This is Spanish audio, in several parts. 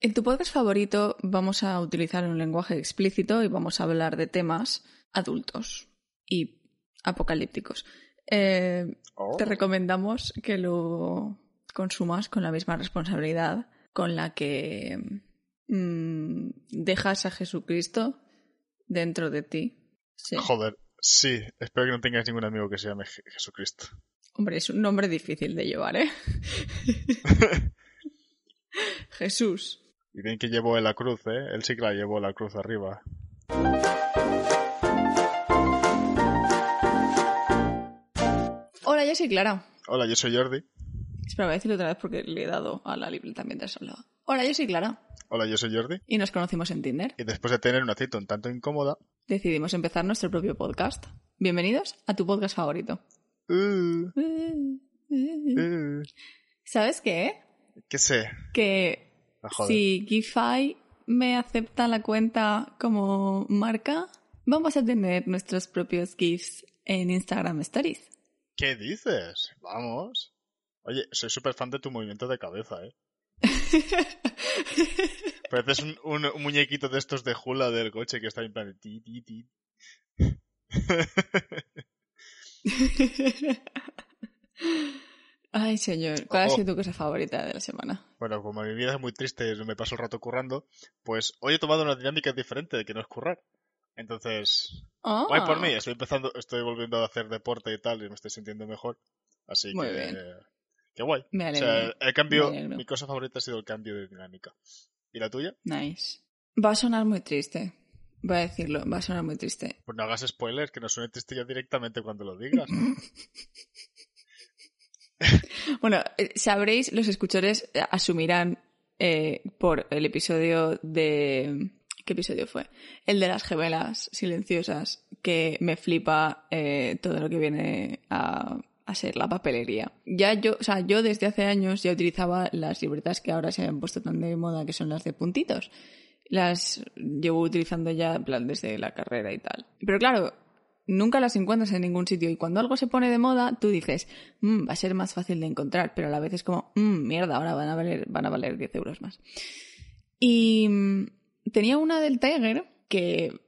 En tu podcast favorito vamos a utilizar un lenguaje explícito y vamos a hablar de temas adultos y apocalípticos. Eh, Te recomendamos que lo consumas con la misma responsabilidad con la que mm, dejas a Jesucristo dentro de ti. Sí. Joder, sí. Espero que no tengas ningún amigo que se llame Je- Jesucristo. Hombre, es un nombre difícil de llevar, ¿eh? Jesús. Y bien que llevó la cruz, ¿eh? Él sí que la llevó la cruz arriba. Hola, yo soy Clara. Hola, yo soy Jordi. Espera, voy a decirlo otra vez porque le he dado a la libreta mientras hablaba. Hola, yo soy Clara. Hola, yo soy Jordi. Y nos conocimos en Tinder. Y después de tener una cita un tanto incómoda... Decidimos empezar nuestro propio podcast. Bienvenidos a tu podcast favorito. Uh, uh, ¿Sabes qué? ¿Qué sé? Que joder. si Gify me acepta la cuenta como marca, vamos a tener nuestros propios GIFs en Instagram Stories. ¿Qué dices? Vamos. Oye, soy súper fan de tu movimiento de cabeza, ¿eh? Pareces un, un- un muñequito de estos de hula del coche que está en plan de ti, ti, ti. Ay, señor. ¿Cuál ha Oh. sido tu cosa favorita de la semana? Bueno, como mi vida es muy triste y me paso el rato currando, pues hoy he tomado una dinámica diferente de que no es currar. Entonces, Ah, guay por mí, estoy empezando, estoy volviendo a hacer deporte y tal y me estoy sintiendo mejor. Así Muy que, bien. qué guay. Me O alegro. sea, el cambio, me mi cosa favorita ha sido el cambio de dinámica. ¿Y la tuya? Nice. Va a sonar muy triste. Voy a decirlo, va a sonar muy triste. Pues no hagas spoilers, que no suene triste ya directamente cuando lo digas. Bueno, eh, sabréis, los escuchadores eh, asumirán eh, por el episodio de... ¿Qué episodio fue? El de las gemelas silenciosas, que me flipa eh, todo lo que viene a, a ser la papelería. Ya yo, o sea, yo desde hace años ya utilizaba las libretas que ahora se han puesto tan de moda, que son las de puntitos. Las llevo utilizando ya, en plan, desde la carrera y tal. Pero claro, nunca las encuentras en ningún sitio y cuando algo se pone de moda, tú dices, "Mm, va a ser más fácil de encontrar, pero a la vez es como, "Mm, mierda, ahora van a valer, van a valer 10 euros más. Y mm, tenía una del Tiger que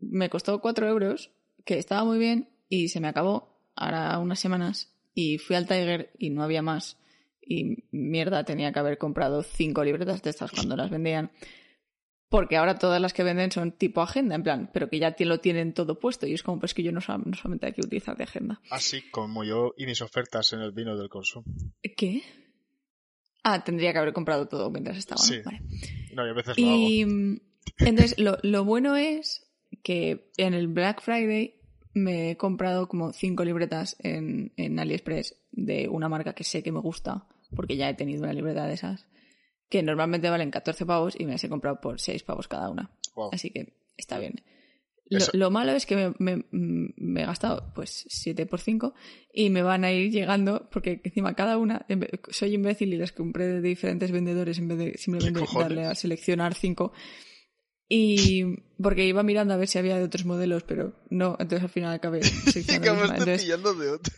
me costó 4 euros, que estaba muy bien y se me acabó ahora unas semanas y fui al Tiger y no había más. Y mierda, tenía que haber comprado 5 libretas de estas cuando las vendían. Porque ahora todas las que venden son tipo agenda, en plan, pero que ya lo tienen todo puesto. Y es como, pues que yo no, sol- no solamente hay que utilizar de agenda. Así como yo y mis ofertas en el vino del consumo. ¿Qué? Ah, tendría que haber comprado todo mientras estaba. Sí. Vale. No, y a veces lo. Y mm, entonces lo, lo bueno es que en el Black Friday me he comprado como cinco libretas en, en AliExpress de una marca que sé que me gusta, porque ya he tenido una libreta de esas, que normalmente valen 14 pavos y me las he comprado por 6 pavos cada una. Wow. Así que está bien. Lo, malo es que me, me- me he gastado pues 7 por 5 y me van a ir llegando porque encima cada una, soy imbécil y las compré de diferentes vendedores en vez de simplemente darle a seleccionar 5. Y porque iba mirando a ver si había de otros modelos, pero no, entonces al final acabé seleccionando Entonces, pillando de otro.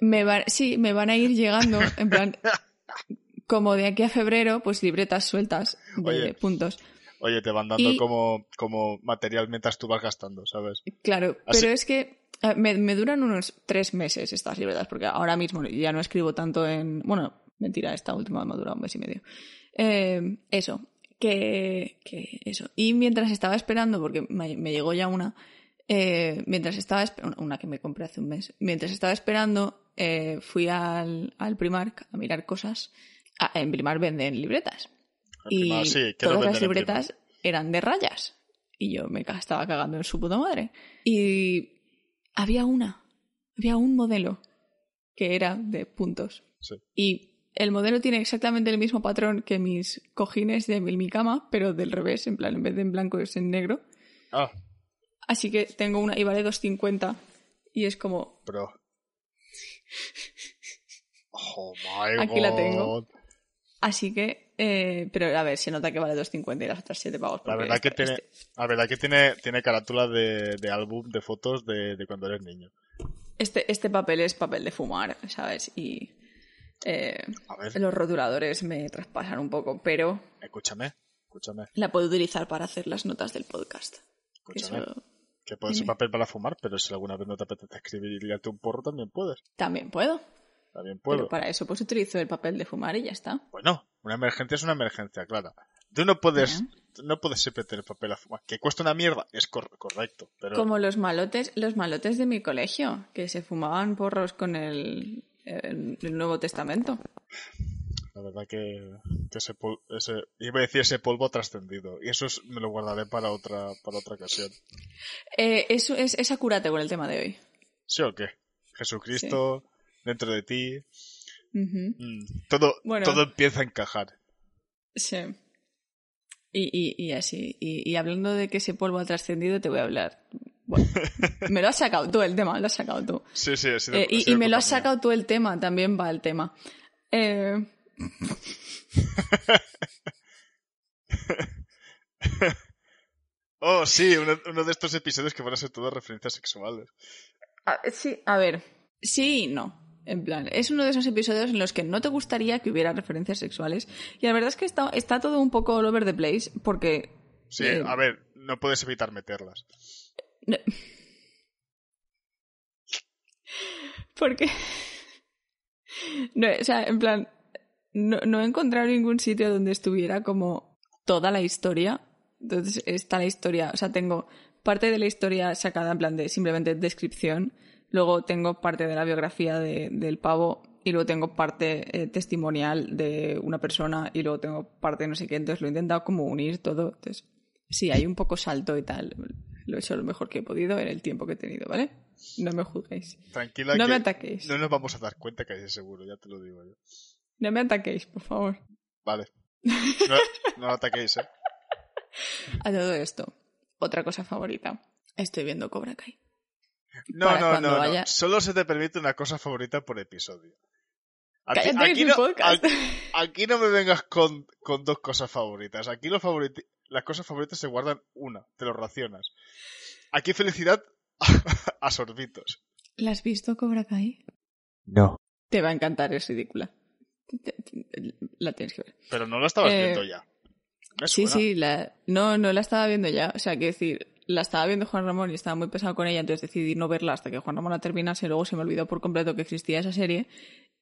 me van, sí, me van a ir llegando, en plan, como de aquí a febrero, pues libretas sueltas de Oye. puntos. Oye, te van dando Y- como, como material mientras tú vas gastando, ¿sabes? Claro, Así- pero es que me, me duran unos tres meses estas libretas, porque ahora mismo ya no escribo tanto en... Bueno, mentira, esta última me ha durado un mes y medio. Eh, eso, que, que eso. Y mientras estaba esperando, porque me, me llegó ya una, eh, mientras estaba una que me compré hace un mes, mientras estaba esperando, eh, fui al, al Primark a mirar cosas. Ah, en Primark venden libretas. En Y sí, todas no las libretas eran de rayas. Y yo me estaba cagando en su puta madre. Y había una, había un modelo que era de puntos. Sí. Y el modelo tiene exactamente el mismo patrón que mis cojines de mi cama, pero del revés, en plan, en vez de en blanco es en negro. Ah, Así que tengo una y vale 2.50 y es como, pero. Oh my Aquí la tengo. Así que, eh, pero a ver, se nota que vale 2.50 y las otras 7 pavos. La verdad que este- tiene, este- la verdad que tiene, tiene carátula de, de álbum de fotos de, de cuando eres niño. Este, este papel es papel de fumar, ¿sabes? Y eh, los rotuladores me traspasan un poco, pero escúchame, escúchame, la puedo utilizar para hacer las notas del podcast. Que escúchame. Eso Que puede ser papel para fumar, pero si alguna vez no te apetece escribir y liarte un porro, también puedes. también puedo. También puedo. Pero para eso pues utilizo el papel de fumar y ya está. Bueno, una emergencia es una emergencia, clara. Tú no puedes, tú no puedes siempre tener papel a fumar. Que cuesta una mierda, es cor- correcto. Pero Como los malotes, los malotes de mi colegio, que se fumaban porros con el, el- el Nuevo Testamento. la verdad que, que ese, ese, iba a decir ese polvo trascendido. Y eso es- me lo guardaré para otra, para otra ocasión. Eh, eso es, es acurate con el tema de hoy. ¿Sí o qué? Jesucristo, dentro de ti. Mm, todo, Bueno. todo empieza a encajar. Sí. Y, y, y así. Y, y hablando de que ese polvo ha trascendido, te voy a hablar. Bueno, me lo has sacado tú el tema, lo has sacado tú. Sí, sí, ha sido- Eh, ha y, sido y me lo has sacado tú el tema, también va el tema. Eh, Oh, sí, uno, uno de estos episodios que van a ser todas referencias sexuales. a- sí, a ver. Sí y no. En plan, es uno de esos episodios en los que no te gustaría que hubiera referencias sexuales. Y la verdad es que está, está todo un poco all over the place, porque. Sí, eh, a ver, no puedes evitar meterlas. No. Porque. No, o sea, en plan. No, no he encontrado ningún sitio donde estuviera como toda la historia. Entonces está la historia. O sea, tengo parte de la historia sacada en plan de simplemente descripción. Luego tengo parte de la biografía de- del pavo. Y luego tengo parte eh, testimonial de una persona. Y luego tengo parte no sé qué. Entonces lo he intentado como unir todo. Entonces, sí, hay un poco salto y tal. Lo he hecho lo mejor que he podido en el tiempo que he tenido, ¿vale? No me juzguéis. Tranquila No que me ataquéis. no nos vamos a dar cuenta que hay seguro, ya te lo digo yo. No me ataquéis, por favor. Vale. No, no lo ataquéis, ¿eh? A todo esto, otra cosa favorita. Estoy viendo Cobra Kai. No, no, no, no. Solo se te permite una cosa favorita por episodio. Aquí, Cállate, que es aquí no, aquí- aquí no me vengas con, con dos cosas favoritas. Aquí los favoriti- las cosas favoritas se guardan una, te lo racionas. Aquí felicidad a sorbitos. ¿La has visto Cobra Kai? No. Te va a encantar, es ridícula. La tienes que ver. Pero no lo estabas Eh, viendo ya. Sí, sí, la... no, no la estaba viendo ya. O sea, quiero decir, la estaba viendo Juan Ramón y estaba muy pesado con ella, entonces decidí no verla hasta que Juan Ramón la terminase. Luego se me olvidó por completo que existía esa serie.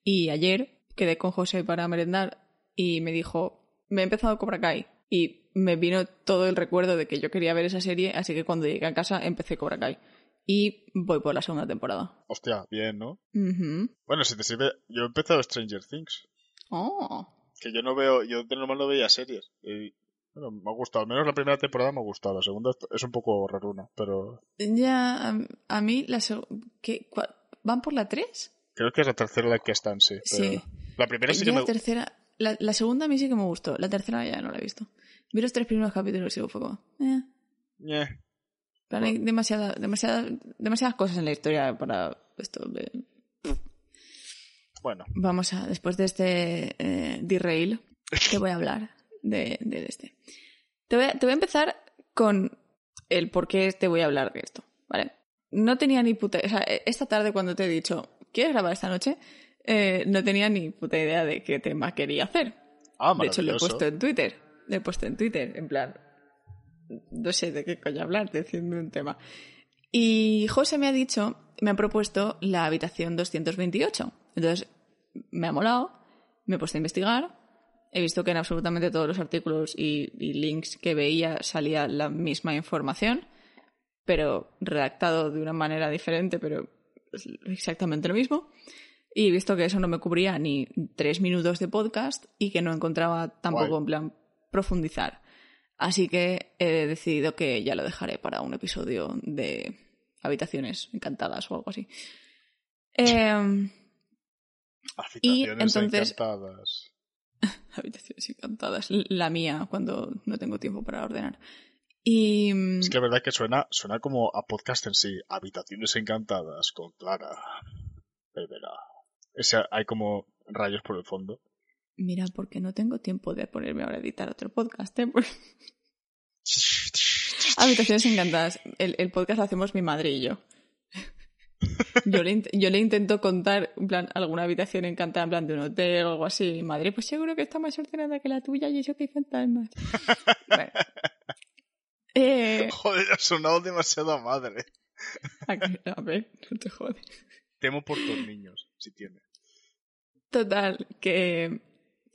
Y ayer quedé con José para merendar y me dijo, me he empezado Cobra Kai. Y me vino todo el recuerdo de que yo quería ver esa serie, así que cuando llegué a casa empecé Cobra Kai. Y voy por la segunda temporada. Hostia, bien, ¿no? Ujú. Bueno, si te sirve... Yo he empezado Stranger Things. Oh. Que yo no veo... Yo de normal no veía series. Y, bueno, me ha gustado. Al menos la primera temporada me ha gustado. La segunda es un poco raruna, pero... Ya, a, a mí, la ¿qué? ¿van por la 3? Creo que es la tercera la que están, sí. pero- Sí. La primera sí que la me... tercera, la, la segunda a mí sí que me gustó, la tercera ya no la he visto. Vi los tres primeros capítulos y fue como, eh, Ñe. en plan, hay demasiada, demasiada, demasiadas cosas en la historia para esto. de- Bueno, Vamos a, después de este eh, derail, te voy a hablar de, de este. Te voy, a, te voy a empezar con el por qué te voy a hablar de esto, ¿vale? No tenía ni puta... O sea, esta tarde cuando te he dicho, ¿quieres grabar esta noche? Eh, no tenía ni puta idea de qué tema quería hacer. ah, De hecho, lo he puesto en Twitter. Lo he puesto en Twitter, en plan. No sé de qué coño hablar, diciendo un tema. Y José me ha dicho, me ha propuesto la habitación 228. Entonces, me ha molado, me he puesto a investigar. He visto que en absolutamente todos los artículos y, y links que veía salía la misma información, pero redactado de una manera diferente, pero exactamente lo mismo. Y he visto que eso no me cubría ni tres minutos de podcast y que no encontraba tampoco en plan profundizar. Así que he decidido que ya lo dejaré para un episodio de habitaciones encantadas o algo así. Eh, Y Habitaciones entonces- encantadas. Habitaciones encantadas. La mía, cuando no tengo tiempo para ordenar. Y. mm, Es que la verdad que suena, suena como a podcast en sí. Habitaciones encantadas con Clara. Bebera. O sea, hay como rayos por el fondo. Mira, porque no tengo tiempo de ponerme ahora a editar otro podcast, ¿eh? Habitaciones encantadas. El, el podcast lo hacemos mi madre y yo. Yo le, yo le intento contar, en plan, alguna habitación encantada, en plan, de un hotel o algo así. Mi madre, pues seguro que está más ordenada que la tuya y eso que hay fantasmas. Bueno. Eh, Joder, ha sonado demasiado a madre. a, que- a ver, no te jodes. Temo por tus niños, si tiene. Total, que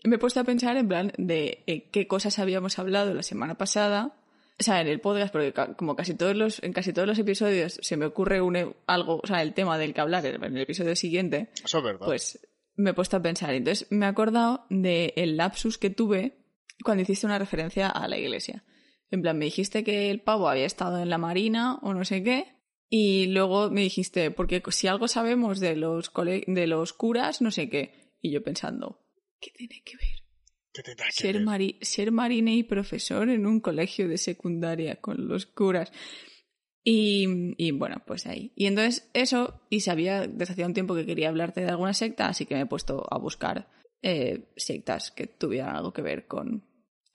me he puesto a pensar en plan de eh, qué cosas habíamos hablado la semana pasada. O sea, en el podcast, porque como casi todos los, en casi todos los episodios se me ocurre un, algo, o sea, el tema del que hablar en el episodio siguiente, Eso es verdad. pues me he puesto a pensar. Entonces me he acordado del lapsus que tuve cuando hiciste una referencia a la iglesia. En plan, me dijiste que el pavo había estado en la marina o no sé qué. Y luego me dijiste, porque si algo sabemos de los, cole- de los curas, no sé qué. Y yo pensando, ¿qué tiene que ver? ¿Qué tendrá que Ser, ver? mari- ser marine y profesor en un colegio de secundaria con los curas. Y, y bueno, pues ahí. Y entonces eso, y sabía desde hacía un tiempo que quería hablarte de alguna secta, así que me he puesto a buscar eh, sectas que tuvieran algo que ver con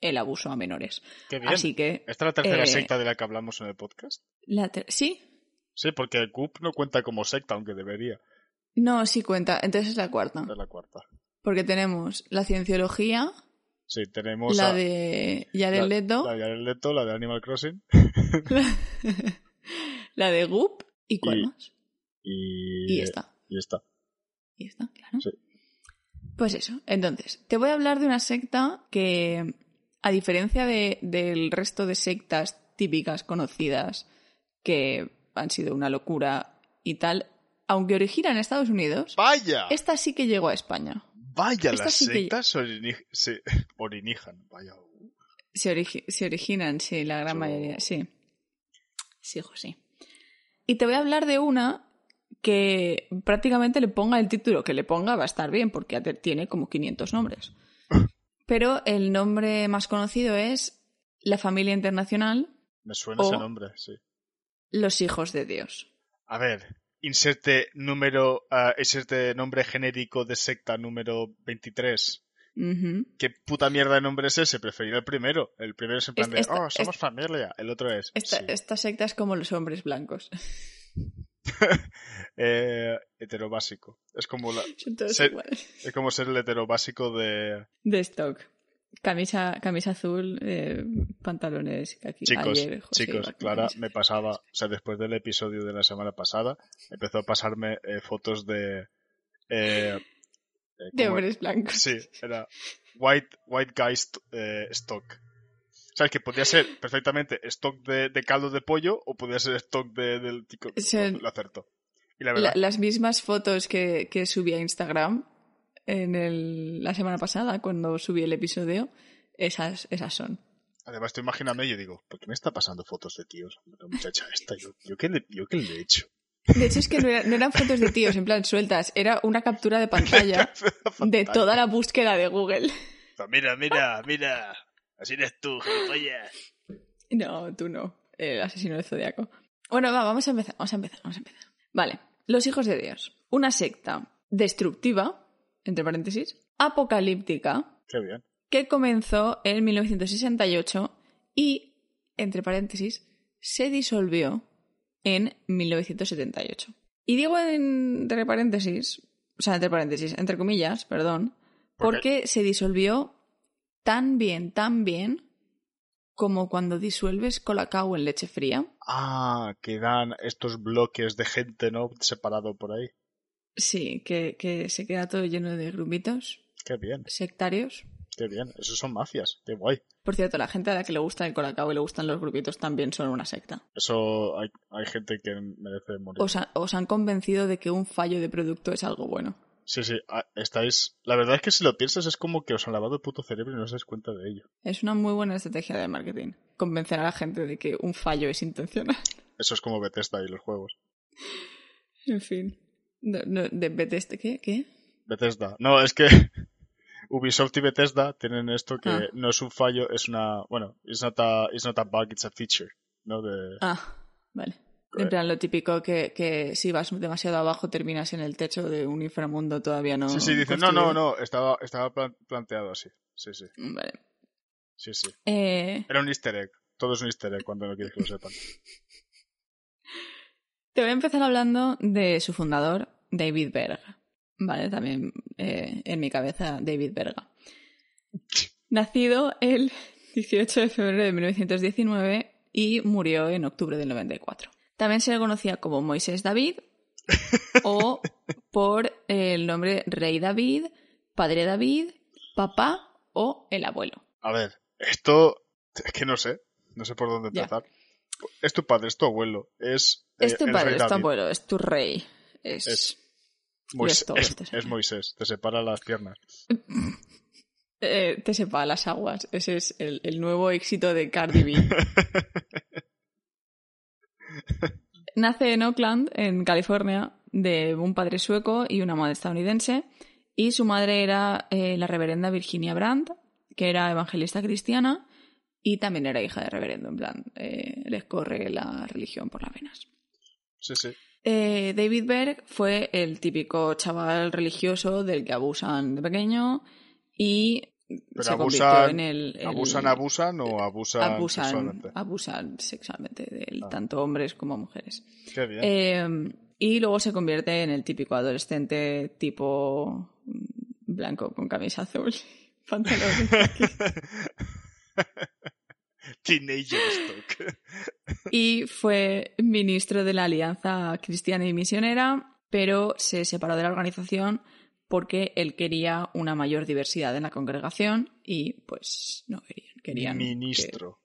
el abuso a menores. Qué bien. Así que... ¿Esta es la tercera eh, secta de la que hablamos en el podcast? La ¿Sí? Sí, porque el CUP no cuenta como secta, aunque debería. No, sí cuenta. Entonces es la cuarta. Es la cuarta. Porque tenemos la cienciología, Sí, tenemos la a- de Jared la- Leto, La de Jared Leto, la de Animal Crossing. la de Goop y cuál Y- más. Y, Y esta. Y esta. Y está, claro. Sí. Pues eso. Entonces, te voy a hablar de una secta que, a diferencia de- del resto de sectas típicas conocidas que han sido una locura y tal, aunque origina en Estados Unidos, ¡Vaya! esta sí que llegó a España. ¡Vaya! esta Las sí sectas se- orinijan. Vaya. Se, origi- se originan, sí, la gran Yo- mayoría, sí. Sí, hijo, sí. Y te voy a hablar de una que prácticamente le ponga el título que le ponga, va a estar bien, porque tiene como 500 nombres. Pero el nombre más conocido es La Familia Internacional, Me suena O- ese nombre, sí. Los Hijos de Dios. A ver, inserte número, ah, inserte nombre genérico de secta número 23. Ujú. ¿Qué puta mierda de nombre es ese? Preferir el primero. El primero es en plan Esta- de, esta- oh, somos familia. El otro es, Esta, sí. esta secta es como los hombres blancos. eh, heterobásico. Es como, la, Son todos Se- iguales. es como ser el heterobásico de... De stock. Camisa, camisa azul, eh, pantalones aquí. Chicos, ayer, José chicos, Clara camisa. me pasaba, o sea, después del episodio de la semana pasada, empezó a pasarme eh, fotos de... eh, eh, De hombres blancos. Sí, era White, white Guy st- eh, Stock. O sea, que podía ser perfectamente stock de, de caldo de pollo o podía ser stock de, del tico. Sí. Lo acertó. Y la La- verdad, las mismas fotos que, que subí a Instagram en el, la semana pasada, cuando subí el episodio, esas, esas son. además, tú imagíname y yo digo, ¿por qué me está pasando fotos de tíos? La muchacha esta, yo, yo, qué, le, yo qué le he hecho. De hecho, es que no, era- no eran fotos de tíos, en plan sueltas, era una captura de pantalla de toda la búsqueda de Google. Mira, mira, mira. Así eres tú, gilipollas. No, tú no. El asesino del zodiaco. Bueno, va, vamos a empezar, vamos a empezar, vamos a empezar. Vale. Los hijos de Dios. Una secta destructiva, entre paréntesis, apocalíptica, Qué bien. que comenzó en 1968 y, entre paréntesis, se disolvió en 1978. Y digo entre paréntesis, o sea, entre paréntesis, entre comillas, perdón, ¿Por porque se disolvió tan bien, tan bien como cuando disuelves colacao en leche fría. Ah, que dan estos bloques de gente, ¿no? Separado por ahí. Sí, que, que se queda todo lleno de grumitos Qué bien, sectarios. qué bien. Esos son mafias. Qué guay. Por cierto, la gente a la que le gusta el colacao y le gustan los grupitos también son una secta. Eso hay, hay gente que merece morir. Os, ha- os han convencido de que un fallo de producto es algo bueno. Sí, sí, ah, estáis... La verdad es que si lo piensas es como que os han lavado el puto cerebro y no os dais cuenta de ello. Es una muy buena estrategia de marketing. Convencer a la gente de que un fallo es intencional. Eso es como Bethesda y los juegos. En fin. No, no, de Bethesda, ¿qué? ¿Qué? Bethesda. No, es que Ubisoft y Bethesda tienen esto que Ah. no es un fallo, es una... Bueno, it's not a, it's not a bug, it's a feature. ¿no? De, Ah, vale. En plan, lo típico que, que si vas demasiado abajo terminas en el techo de un inframundo todavía no. sí, sí, dicen, no, no, no, estaba, estaba plan- planteado así. Sí, sí, Vale. sí, sí. Eh, Era un easter egg. Todo es un easter egg cuando no quieres que lo sepan. te voy a empezar hablando de su fundador, David Berg. Vale, también eh, en mi cabeza, David Berga. Nacido el 18 de febrero de 1919 y murió en octubre del 94. También se le conocía como Moisés David o por el nombre Rey David, Padre David, Papá o el abuelo. A ver, esto... Es que no sé. No sé por dónde Ya. empezar. Es tu padre, es tu abuelo. Es... Es tu padre, es tu abuelo, es tu rey. Es... Es- y Mois- es todo es- este es señor. Moisés, te separa las piernas. Eh, te sepa las aguas. Ese es el, el nuevo éxito de Cardi B. Nace en Oakland, en California, de un padre sueco y una madre estadounidense. Y su madre era eh, la reverenda Virginia Brandt, que era evangelista cristiana y también era hija de reverendo. En plan, eh, les corre la religión por las venas. Sí, sí. Eh, David Berg fue el típico chaval religioso del que abusan de pequeño y Pero se convirtió abusan- en el, el- ¿Abusan, abusan o abusan, abusan, sexualmente? abusan sexualmente de él, Ah. tanto hombres como mujeres. Qué bien. Eh, y luego se convierte en el típico adolescente tipo mm, blanco con camisa azul, pantalones. Teenager Stock. y fue ministro de la Alianza Cristiana y Misionera, pero se separó de la organización porque él quería una mayor diversidad en la congregación y pues no querían. querían que- Ministro.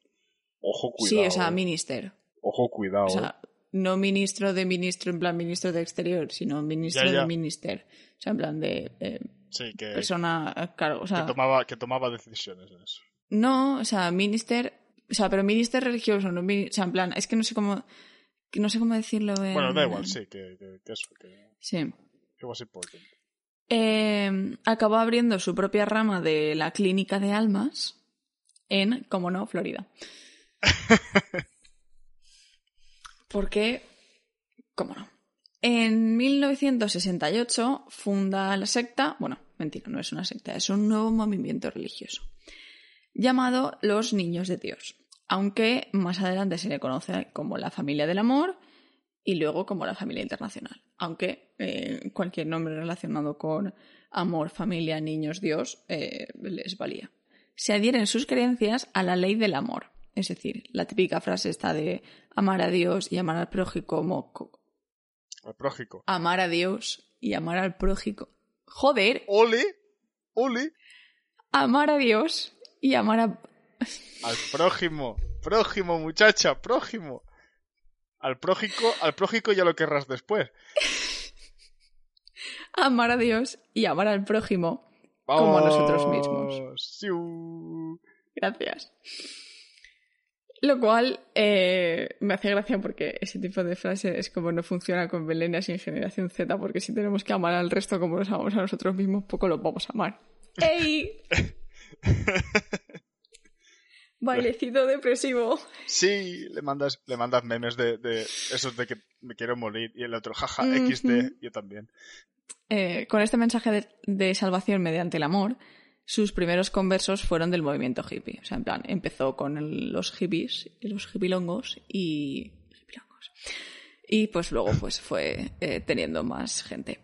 Ojo, Sí, cuidado. o sea, eh. minister. Ojo, cuidado. O sea, no ministro de ministro en plan ministro de exterior, sino ministro Ya, ya. de minister. O sea, en plan de eh, sí, que, persona a cargo. O sea, que, tomaba, que tomaba decisiones en eso. no, o sea, minister. O sea, pero minister religioso, no O sea, en plan, es que no sé cómo. no sé cómo decirlo en- Bueno, da igual, sí, que, que, que eso, que, Sí. que was important. Eh, acabó abriendo su propia rama de la clínica de almas en, como no, Florida. Porque, cómo no. En 1968 funda la secta, bueno, mentira, no es una secta, es un nuevo movimiento religioso, llamado Los Niños de Dios, aunque más adelante se le conoce como la Familia del Amor y luego como la Familia Internacional, aunque eh, cualquier nombre relacionado con amor, familia, niños, Dios eh, les valía. Se adhieren sus creencias a la ley del amor, es decir, la típica frase está de amar a Dios y amar al prójimo como co- El prójico. amar a Dios y amar al prójimo. Joder, Ole, ole, amar a Dios y amar a al prójimo. Prójimo, muchacha, prójimo. Al prójico, al prójico ya lo querrás después. amar a Dios y amar al prójimo como a nosotros mismos. Siu. Gracias. Lo cual eh, me hace gracia porque ese tipo de frase es como no funciona con millennials y en generación Z, porque si tenemos que amar al resto como nos amamos a nosotros mismos, poco los vamos a amar. ¡Ey! Bailecito depresivo. Sí, le mandas, le mandas memes de, de esos de que me quiero morir y el otro, jaja, Ujú. XD, yo también. Eh, con este mensaje de, de salvación mediante el amor, sus primeros conversos fueron del movimiento hippie. O sea, en plan, empezó con el- los hippies y los hippilongos y... hippilongos. Y pues luego pues fue eh, teniendo más gente.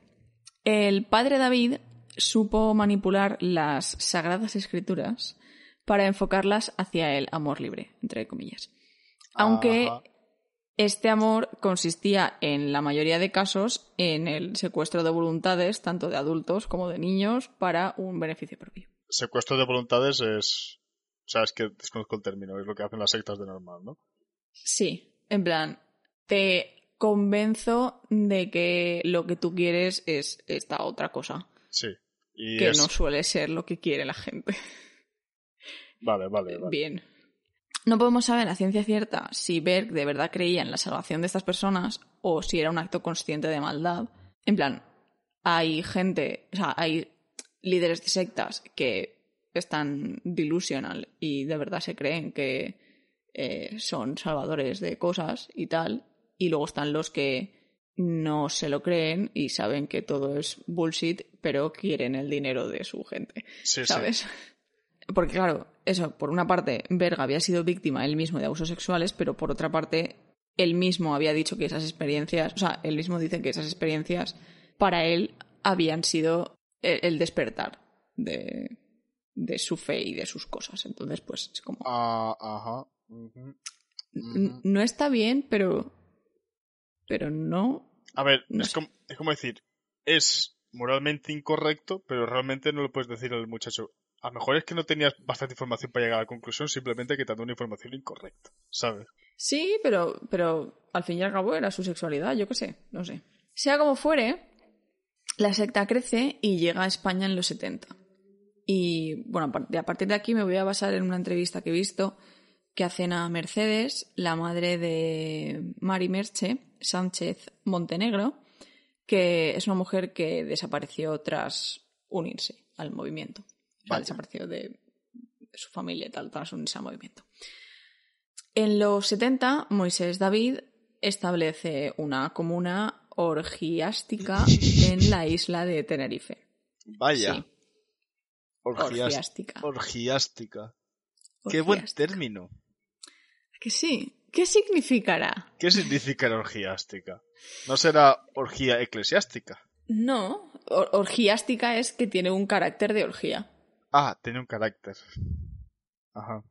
El padre David supo manipular las sagradas escrituras para enfocarlas hacia el amor libre, entre comillas. Aunque Ajá. este amor consistía en la mayoría de casos en el secuestro de voluntades, tanto de adultos como de niños, para un beneficio propio. Secuestro de voluntades es... O sea, es que desconozco el término, es lo que hacen las sectas de normal, ¿no? Sí, en plan, te convenzo de que lo que tú quieres es esta otra cosa, Sí. Y que es... no suele ser lo que quiere la gente. Vale, vale, vale. Bien. No podemos saber a ciencia cierta si Berg de verdad creía en la salvación de estas personas o si era un acto consciente de maldad. En plan, hay gente, o sea, hay líderes de sectas que están delusional y de verdad se creen que eh, son salvadores de cosas y tal, y luego están los que no se lo creen y saben que todo es bullshit, pero quieren el dinero de su gente, Sí, sí. ¿sabes? Porque claro, eso, por una parte, Berga había sido víctima él mismo de abusos sexuales, pero por otra parte, él mismo había dicho que esas experiencias, o sea, él mismo dice que esas experiencias para él habían sido el, despertar de, de su fe y de sus cosas. Entonces, pues es como... Ujú. No está bien, pero... Pero no... A ver, No es, como, es como decir, es moralmente incorrecto, pero realmente no lo puedes decir al muchacho. A lo mejor es que no tenías bastante información para llegar a la conclusión, simplemente que te una información incorrecta, ¿sabes? Sí, pero, pero al fin y al cabo era su sexualidad, yo qué sé, no sé. Sea como fuere, la secta crece y llega a España en los 70. Y bueno, a partir de aquí me voy a basar en una entrevista que he visto que hacen a Mercedes, la madre de Mari Merche, Sánchez Montenegro, que es una mujer que desapareció tras unirse al movimiento. O sea, Vaya. desapareció de, de su familia y tal, tras unirse al movimiento. En los 70, Moisés David establece una comuna orgiástica en la isla de Tenerife. Vaya. Sí, orgiástica. Orgiástica. Qué buen término. Que sí. ¿Qué significará? ¿Qué significa la orgiástica? ¿No será orgía eclesiástica? No, or- orgiástica es que tiene un carácter de orgía. Ah, tiene un carácter. Ajá.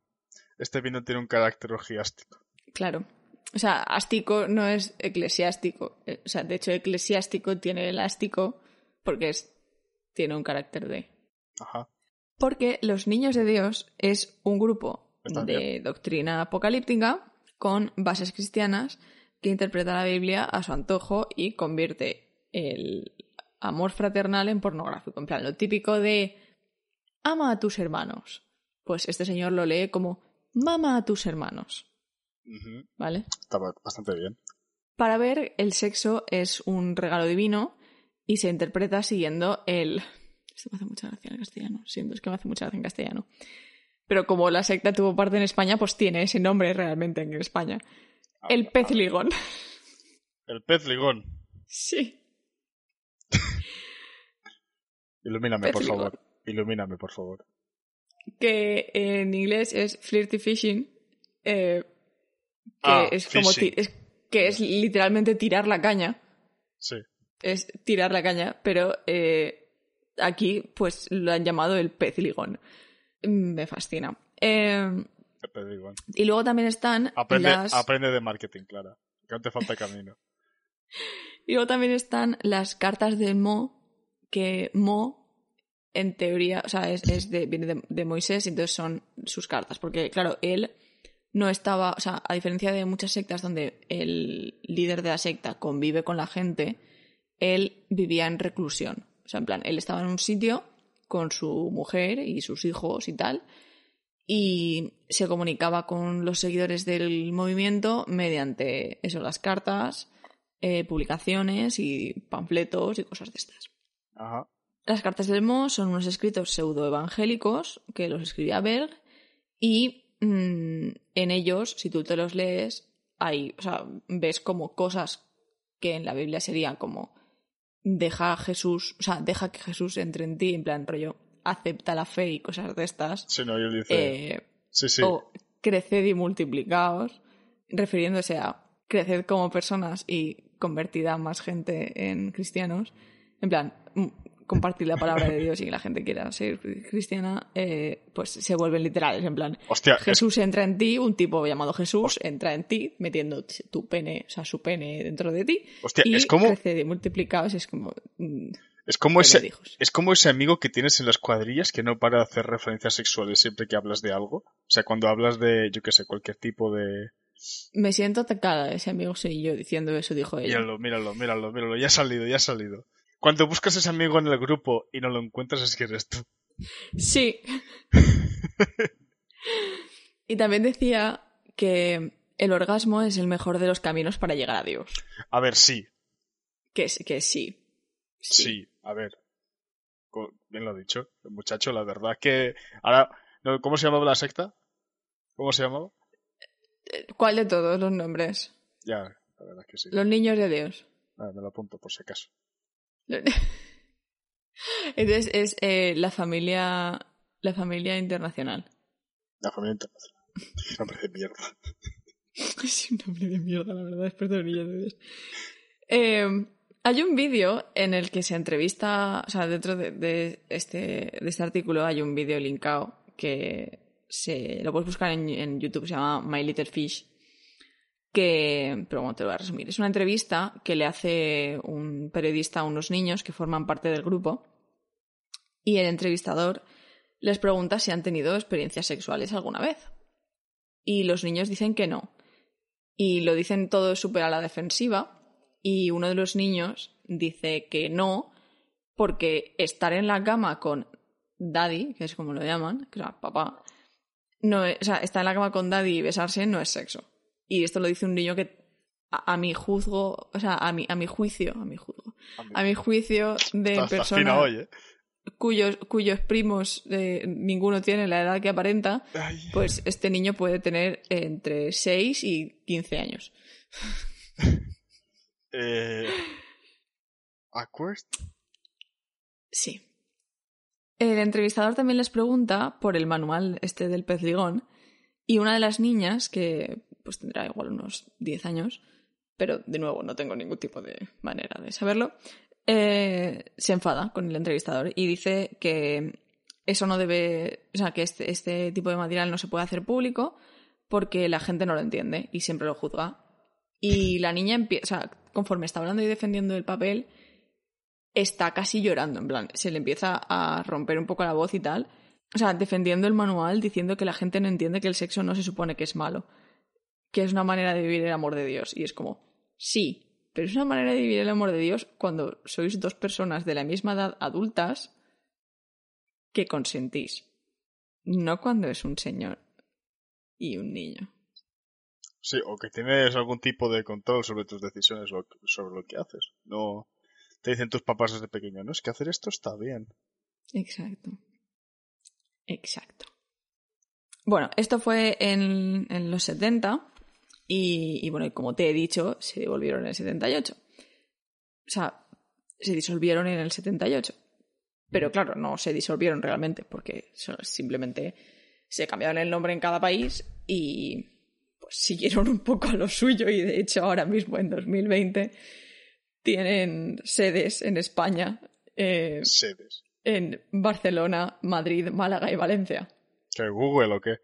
Este vino tiene un carácter orgiástico. Claro. O sea, ástico no es eclesiástico. Eh, O sea, de hecho, eclesiástico tiene elástico porque es, tiene un carácter de. Ajá. Porque Los Niños de Dios es un grupo Está de bien. doctrina apocalíptica con bases cristianas que interpreta la Biblia a su antojo y convierte el amor fraternal en pornográfico. En plan, lo típico de ama a tus hermanos. Pues este señor lo lee como mama a tus hermanos. ¿Vale? Está ba- bastante bien. Para ver, el sexo es un regalo divino y se interpreta siguiendo el... Esto me hace mucha gracia en castellano, siento, es que me hace mucha gracia en castellano. Pero como la secta tuvo parte en España, pues tiene ese nombre realmente en España. El pez ligón. El pez ligón. Sí. Ilumíname, Pez por ligón. favor. Ilumíname, por favor. Que en inglés es flirty fishing. eh, que Ah, es como... fishing. ti- es- que es literalmente tirar la caña. Sí. es tirar la caña, pero eh, aquí pues lo han llamado el pez ligón. Mm, Me fascina. Eh, pez ligón. y luego también están Aprende, las... aprende de marketing, Clara. Que no te falta camino. Y luego también están las cartas del Mo, que Mo, en teoría, o sea, es, es de, viene de, de Moisés, y entonces son sus cartas. Porque, claro, él no estaba, o sea, a diferencia de muchas sectas donde el líder de la secta convive con la gente, él vivía en reclusión. O sea, en plan, él estaba en un sitio con su mujer y sus hijos y tal, y se comunicaba con los seguidores del movimiento mediante eso, las cartas, eh, publicaciones y panfletos y cosas de estas. Ajá. Las cartas del Mo son unos escritos pseudoevangélicos que los escribía Berg y mm, en ellos, si tú te los lees, hay, o sea, ves como cosas que en la Biblia serían como deja a Jesús, o sea, deja que Jesús entre en ti, en plan rollo, acepta la fe y cosas de estas. Sí, no, él dice. Eh, sí, sí. o creced y multiplicaos, refiriéndose a creced como personas y convertid a más gente en cristianos. En plan, compartir la palabra de Dios y que la gente quiera ser cristiana, eh, pues se vuelven literales. En plan, Hostia, es- Jesús entra en ti, un tipo llamado Jesús entra en ti, metiendo tu pene, o sea, su pene dentro de ti. Hostia, y es como- creced y multiplicaos, es como. mm, Es como, ese, es como ese amigo que tienes en las cuadrillas que no para de hacer referencias sexuales siempre que hablas de algo. O sea, cuando hablas de, yo qué sé, cualquier tipo de... Me siento atacada, ese amigo soy yo diciendo eso, dijo ella. Míralo, míralo, míralo, míralo. Ya ha salido, ya ha salido. Cuando buscas ese amigo en el grupo y no lo encuentras es que eres tú. Sí. y también decía que el orgasmo es el mejor de los caminos para llegar a Dios. A ver, sí, Que, que sí. sí. a ver. Bien lo ha dicho. El muchacho, la verdad es que. Ahora, ¿cómo se llamaba la secta? ¿Cómo se llamaba? ¿Cuál de todos los nombres? Ya, la verdad es que sí. Los niños de Dios. Ah, me lo apunto por si acaso. Entonces es eh, la familia la familia internacional. La familia internacional. Nombre de mierda. Es un nombre de mierda, la verdad, después de de Dios. Eh, hay un vídeo en el que se entrevista, o sea, dentro de, de este, de este artículo hay un vídeo linkado que se, lo puedes buscar en, en YouTube, se llama My Little Fish, que, pero bueno, te lo voy a resumir. Es una entrevista que le hace un periodista a unos niños que forman parte del grupo y el entrevistador les pregunta si han tenido experiencias sexuales alguna vez. Y los niños dicen que no. Y lo dicen todos súper a la defensiva. Y uno de los niños dice que no, porque estar en la cama con daddy, que es como lo llaman, que papá, no o sea, estar en la cama con daddy y besarse no es sexo. Y esto lo dice un niño que a, a mi juzgo, o sea, a mi, a mi juicio, a mi juzgo, a mi juicio de Estás- estás fina persona hoy, ¿eh? cuyos, cuyos primos eh, ninguno tiene la edad que aparenta, Ay. pues este niño puede tener entre 6 y 15 años. Eh... Awkward. Sí. El entrevistador también les pregunta por el manual este del pez ligón y una de las niñas, que pues tendrá igual unos 10 años, pero de nuevo no tengo ningún tipo de manera de saberlo, eh, se enfada con el entrevistador y dice que eso no debe, o sea, que este, este tipo de material no se puede hacer público porque la gente no lo entiende y siempre lo juzga. Y la niña empieza, o sea, conforme está hablando y defendiendo el papel, está casi llorando, en plan, se le empieza a romper un poco la voz y tal. O sea, defendiendo el manual, diciendo que la gente no entiende que el sexo no se supone que es malo, que es una manera de vivir el amor de Dios. Y es como, sí, pero es una manera de vivir el amor de Dios cuando sois dos personas de la misma edad adultas que consentís. No cuando es un señor y un niño. Sí, o que tienes algún tipo de control sobre tus decisiones, sobre lo que haces. No te dicen tus papás desde pequeño, no es que hacer esto está bien. Exacto. Exacto. Bueno, esto fue en, en los 70 y, y bueno, como te he dicho, se devolvieron en el 78. O sea, se disolvieron en el 78. Pero claro, no se disolvieron realmente porque simplemente se cambiaron el nombre en cada país y pues siguieron un poco a lo suyo y de hecho ahora mismo en 2020 tienen sedes en España. eh, Sedes. en Barcelona, Madrid, Málaga y Valencia. ¿Qué Google o qué?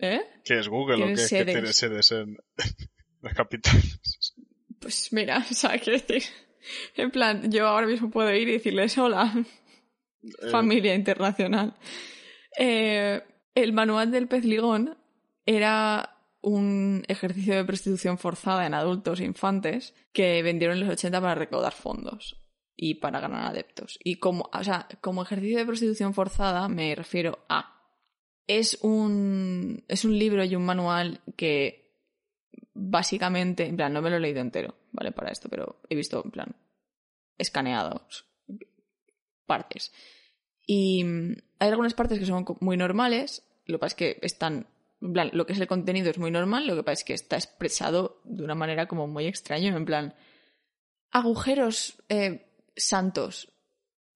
¿Eh? ¿Qué es Google o qué? Que sedes. tiene sedes en las capitales. Pues mira, o sea, quiero decir, en plan, yo ahora mismo puedo ir y decirles hola, Eh, familia internacional. Eh, el manual del pez ligón era un ejercicio de prostitución forzada en adultos e infantes que vendieron en los 80 para recaudar fondos y para ganar adeptos. Y como, o sea, como ejercicio de prostitución forzada me refiero a es un es un libro y un manual que básicamente, en plan, no me lo he leído entero, ¿vale? Para esto, pero he visto, en plan, escaneados partes. Y hay algunas partes que son muy normales, lo que pasa es que están, en plan, lo que es el contenido es muy normal, lo que pasa es que está expresado de una manera como muy extraña, en plan, agujeros eh, santos,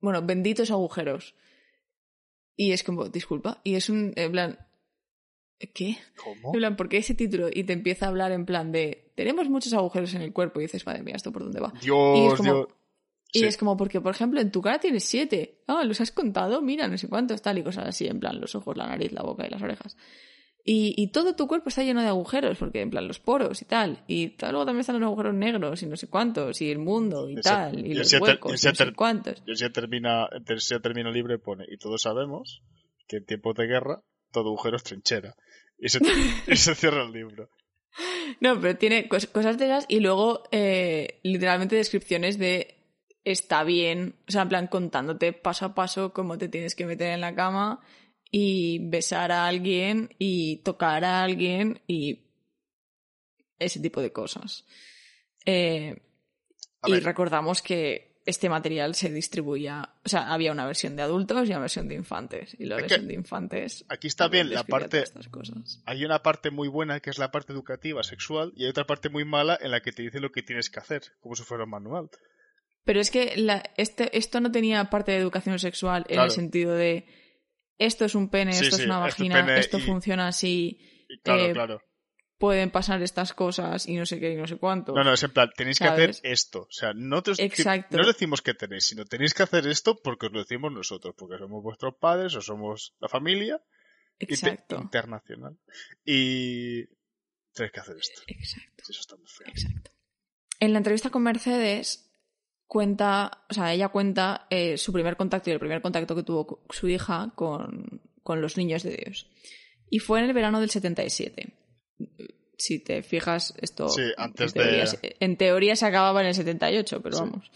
bueno, benditos agujeros. Y es como, disculpa, y es un, en plan, ¿qué? ¿Cómo? En plan, ¿por qué ese título? Y te empieza a hablar en plan de, tenemos muchos agujeros en el cuerpo y dices, madre mía, ¿esto por dónde va? Dios, y es como- Dios. Y Sí. es como, porque, por ejemplo, en tu cara tienes siete. Ah, ¿los has contado? Mira, no sé cuántos, tal y cosas así, en plan, los ojos, la nariz, la boca y las orejas. Y, y todo tu cuerpo está lleno de agujeros, porque, en plan, los poros y tal. Y tal, luego también están los agujeros negros y no sé cuántos, y el mundo y, tal, y, y los ter- huecos y no sé cuántos. Y termina, ya termina y pone, y todos sabemos que en tiempos de guerra todo agujero es trinchera. Y se, y se cierra el libro. No, pero tiene cos- cosas de esas y luego eh, literalmente descripciones de está bien, o sea, en plan contándote paso a paso cómo te tienes que meter en la cama y besar a alguien y tocar a alguien y ese tipo de cosas. Eh, y recordamos que este material se distribuía, o sea, había una versión de adultos y una versión de infantes. Y la Es versión de infantes. Aquí está bien la parte. estas cosas. Hay una parte muy buena que es la parte educativa, sexual, y hay otra parte muy mala en la que te dice lo que tienes que hacer, como si fuera un manual. Pero es que la- este, esto no tenía parte de educación sexual en Claro. el sentido de esto es un pene, Sí, esto sí, es una vagina, esto y- funciona así, Y claro, Eh, claro. pueden pasar estas cosas y no sé qué y no sé cuánto. No, no, es en plan, tenéis que hacer esto. O sea, no, te os- Exacto. no os decimos que tenéis, sino tenéis que hacer esto porque os lo decimos nosotros, porque somos vuestros padres o somos la familia Exacto. internacional. Y tenéis que hacer esto. Exacto. Eso está muy feo. Exacto. En la entrevista con Mercedes cuenta, o sea, ella cuenta eh, su primer contacto y el primer contacto que tuvo su hija con, con los niños de Dios. Y fue en el verano del 77. Si te fijas, esto Sí, antes en, teoría, de- en teoría se acababa en el 78, pero Sí. vamos.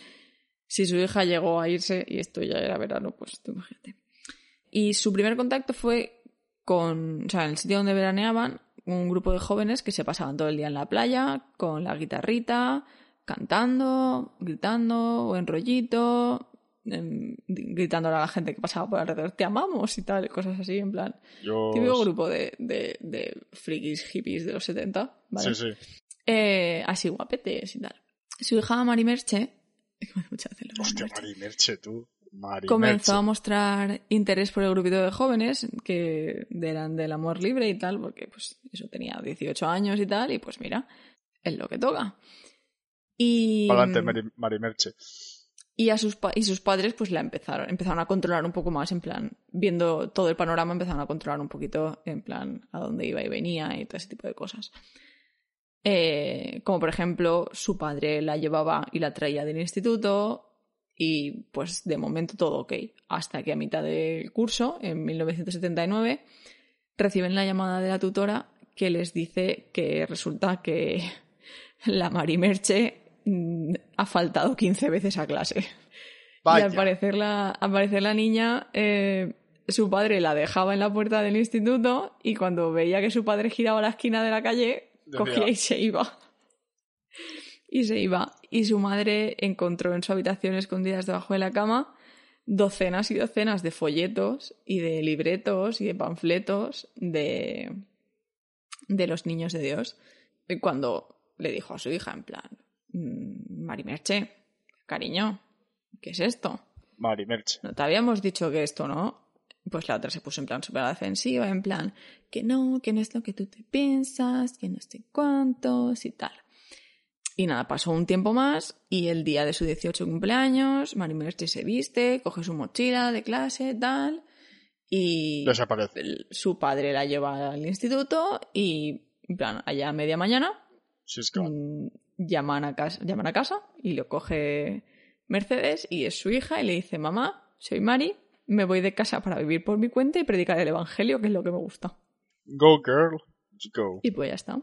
Si su hija llegó a irse y esto ya era verano, pues tú imagínate. Y su primer contacto fue con, o sea, en el sitio donde veraneaban, un grupo de jóvenes que se pasaban todo el día en la playa con la guitarrita, cantando, gritando, o en rollito, em, gritándole a la gente que pasaba por alrededor, te amamos y tal, cosas así, en plan. Yo... Típico grupo de, de, de frikis hippies de los 70, ¿vale? Sí, sí. Eh, así guapetes y tal. Su hija Mari Merche, me hace mucha gracia lo de Mari Hostia, Mari Merche, tú. Mari comenzó a Merche. mostrar interés por el grupito de jóvenes que eran del amor libre y tal, porque pues eso tenía 18 años y tal, y pues mira, es lo que toca. Y, Adelante, Mari, Merche. y, a sus pa- y sus padres pues la empezaron, empezaron a controlar un poco más, en plan, viendo todo el panorama, empezaron a controlar un poquito, en plan, a dónde iba y venía y todo ese tipo de cosas. Eh, como por ejemplo, su padre la llevaba y la traía del instituto y pues de momento todo ok. Hasta que a mitad del curso, en 1979, reciben la llamada de la tutora que les dice que resulta que la Marimerche mm, ha faltado 15 veces a clase. Vaya. Y al parecer la, al parecer la niña, eh, su padre la dejaba en la puerta del instituto y cuando veía que su padre giraba a la esquina de la calle, cogía y se iba. Y se iba. Y su madre encontró en su habitación escondidas debajo de la cama docenas y docenas de folletos y de libretos y de panfletos de, de los niños de Dios. Y cuando le dijo a su hija, en plan, "Mm, Marimerche, cariño, ¿qué es esto? Mari Merche. No te habíamos dicho que esto no. Pues la otra se puso en plan súper defensiva, en plan, que no, que no es lo que tú te piensas, que no sé cuántos y tal. Y nada, pasó un tiempo más y el día de su 18 cumpleaños, Marimerche se viste, coge su mochila de clase, tal, y Desaparece. el- su padre la lleva al instituto y, en plan, allá a media mañana, Sí, es que. Llaman a, casa, llaman a casa y lo coge Mercedes y es su hija y le dice, mamá, soy Mari, me voy de casa para vivir por mi cuenta y predicar el Evangelio, que es lo que me gusta. Go, girl. Go. Y pues ya está.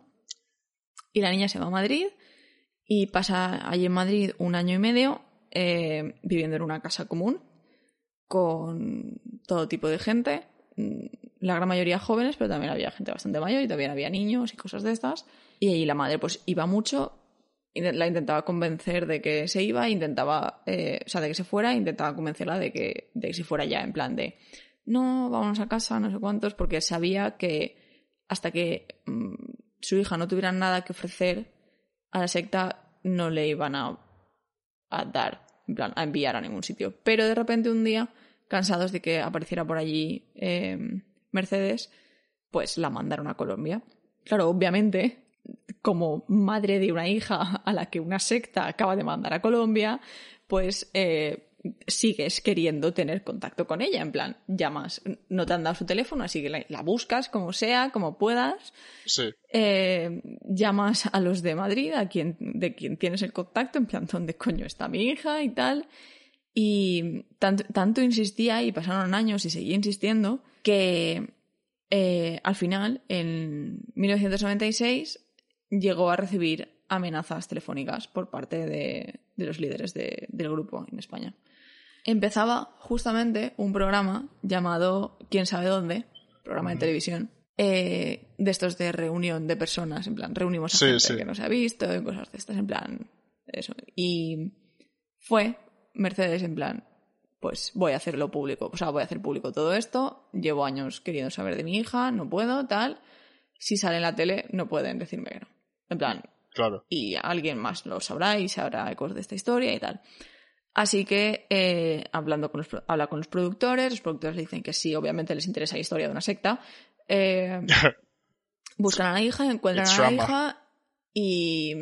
Y la niña se va a Madrid y pasa allí en Madrid un año y medio eh, viviendo en una casa común con todo tipo de gente, la gran mayoría jóvenes, pero también había gente bastante mayor y también había niños y cosas de estas. Y ahí la madre pues iba mucho, la intentaba convencer de que se iba, intentaba, eh, o sea, de que se fuera, intentaba convencerla de que, de que se fuera ya, en plan de, no, vámonos a casa, no sé cuántos, porque sabía que hasta que mm, su hija no tuviera nada que ofrecer a la secta, no le iban a, dar, en plan, a enviar a ningún sitio. Pero de repente un día, cansados de que apareciera por allí eh, Mercedes, pues la mandaron a Colombia. Claro, obviamente, como madre de una hija a la que una secta acaba de mandar a Colombia, pues eh, sigues queriendo tener contacto con ella. En plan, llamas, no te han dado su teléfono, así que la, la buscas como sea, como puedas. Sí. Eh, llamas a los de Madrid, a quien, de quien tienes el contacto, en plan, ¿dónde coño está mi hija? y tal. Y tanto, tanto insistía y pasaron años y seguía insistiendo que eh, al final, en 1996, llegó a recibir amenazas telefónicas por parte de, de los líderes de- del grupo en España. Empezaba justamente un programa llamado ¿Quién sabe dónde? Programa de televisión. eh, de estos de reunión de personas, en plan, reunimos a Sí, gente sí. que no se ha visto y cosas de estas, en plan, eso. Y fue Mercedes en plan, pues voy a hacerlo público, o sea, voy a hacer público todo esto, llevo años queriendo saber de mi hija, no puedo, tal. Si sale en la tele, no pueden decirme que no. En plan, Claro. y alguien más lo sabrá y sabrá ecos de esta historia y tal. Así que, eh, hablando con los, habla con los productores, los productores le dicen que sí, obviamente les interesa la historia de una secta. Eh, buscan a la hija, encuentran It's a la drama. hija y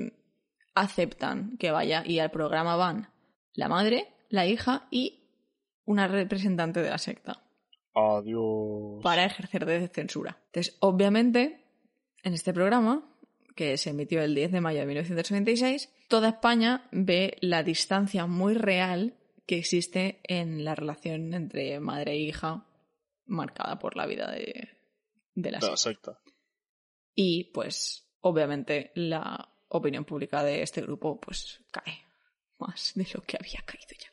aceptan que vaya. Y al programa van la madre, la hija y una representante de la secta Adiós. para ejercer de censura. Entonces, obviamente, en este programa, que se emitió el 10 de mayo de 1996, toda España ve la distancia muy real que existe en la relación entre madre e hija, marcada por la vida de, de la secta. Y, pues, obviamente, la opinión pública de este grupo, pues, cae más de lo que había caído ya.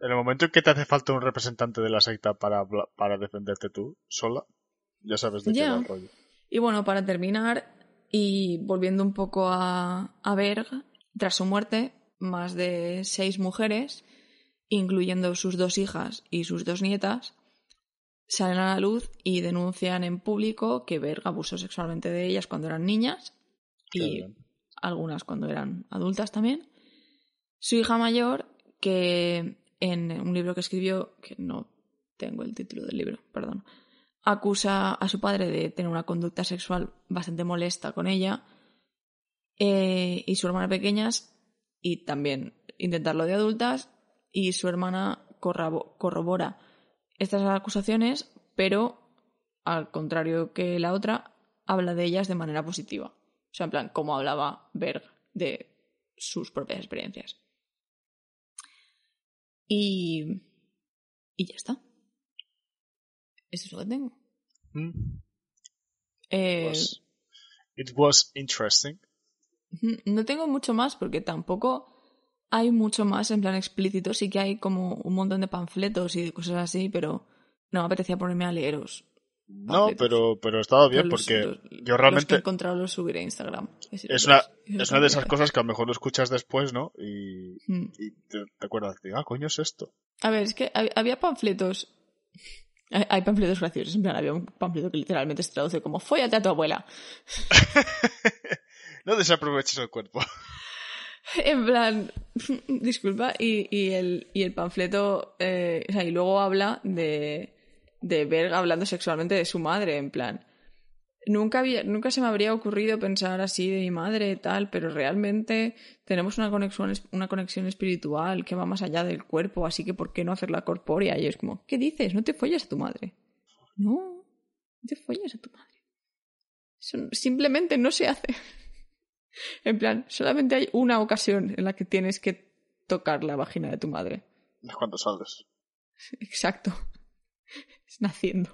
En el momento en que te hace falta un representante de la secta para, para defenderte tú, sola, ya sabes de qué va el rollo. Y bueno, para terminar, y volviendo un poco a, a Berg, tras su muerte, más de seis mujeres, incluyendo sus dos hijas y sus dos nietas, salen a la luz y denuncian en público que Berg abusó sexualmente de ellas cuando eran niñas y algunas cuando eran adultas también. Su hija mayor, que en un libro que escribió, que no tengo el título del libro, perdón, acusa a su padre de tener una conducta sexual bastante molesta con ella eh, y su hermana pequeñas y también intentarlo de adultas y su hermana corrobora estas acusaciones pero al contrario que la otra habla de ellas de manera positiva. O sea en plan como hablaba Berg de sus propias experiencias. Y y ya está eso es lo que tengo Mm. Eh, Was- it was interesting. No tengo mucho más porque tampoco hay mucho más en plan explícito. Sí que hay como un montón de panfletos y de cosas así, pero no me apetecía ponerme a leeros. No, pero, pero estaba bien los- porque los- yo Los que he realmente encontrado los subiré a Instagram. es una, es una de esas cosas que a lo mejor lo escuchas después, ¿no? Y, Mm. y te, te acuerdas de, ah, coño, es esto. A ver, es que hab- había panfletos. Hay hay panfletos graciosos. En plan, había un panfleto que literalmente se traduce como Fóllate a tu abuela. No desaproveches el cuerpo. En plan, disculpa, y, y, el, y el panfleto, eh, o sea, y luego habla de, de Berg hablando sexualmente de su madre, en plan. Nunca, había, nunca se me habría ocurrido pensar así de mi madre y tal, pero realmente tenemos una conexión, una conexión espiritual que va más allá del cuerpo, así que ¿por qué no hacerla corpórea? Y es como, ¿qué dices? No te folles a tu madre. No, no te folles a tu madre. Eso simplemente no se hace. En plan, solamente hay una ocasión en la que tienes que tocar la vagina de tu madre. Es cuando sales. Exacto. Es naciendo.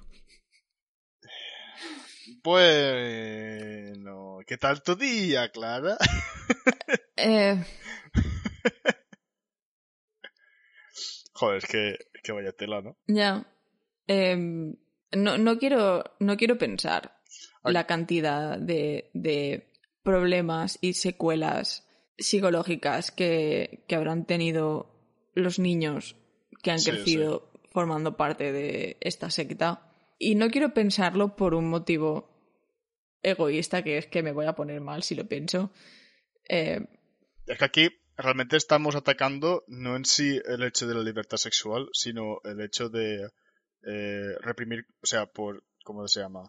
Bueno, ¿qué tal tu día, Clara? Eh, Joder, es que, es que vaya tela, ¿no? ya. Em, no, no, quiero, no quiero pensar Ay. la cantidad de, de problemas y secuelas psicológicas que, que habrán tenido los niños que han Sí, crecido formando parte de esta secta. Y no quiero pensarlo por un motivo egoísta, que es que me voy a poner mal si lo pienso. Eh, Es que aquí realmente estamos atacando no en sí el hecho de la libertad sexual, sino el hecho de eh, reprimir, o sea, por, ¿cómo se llama?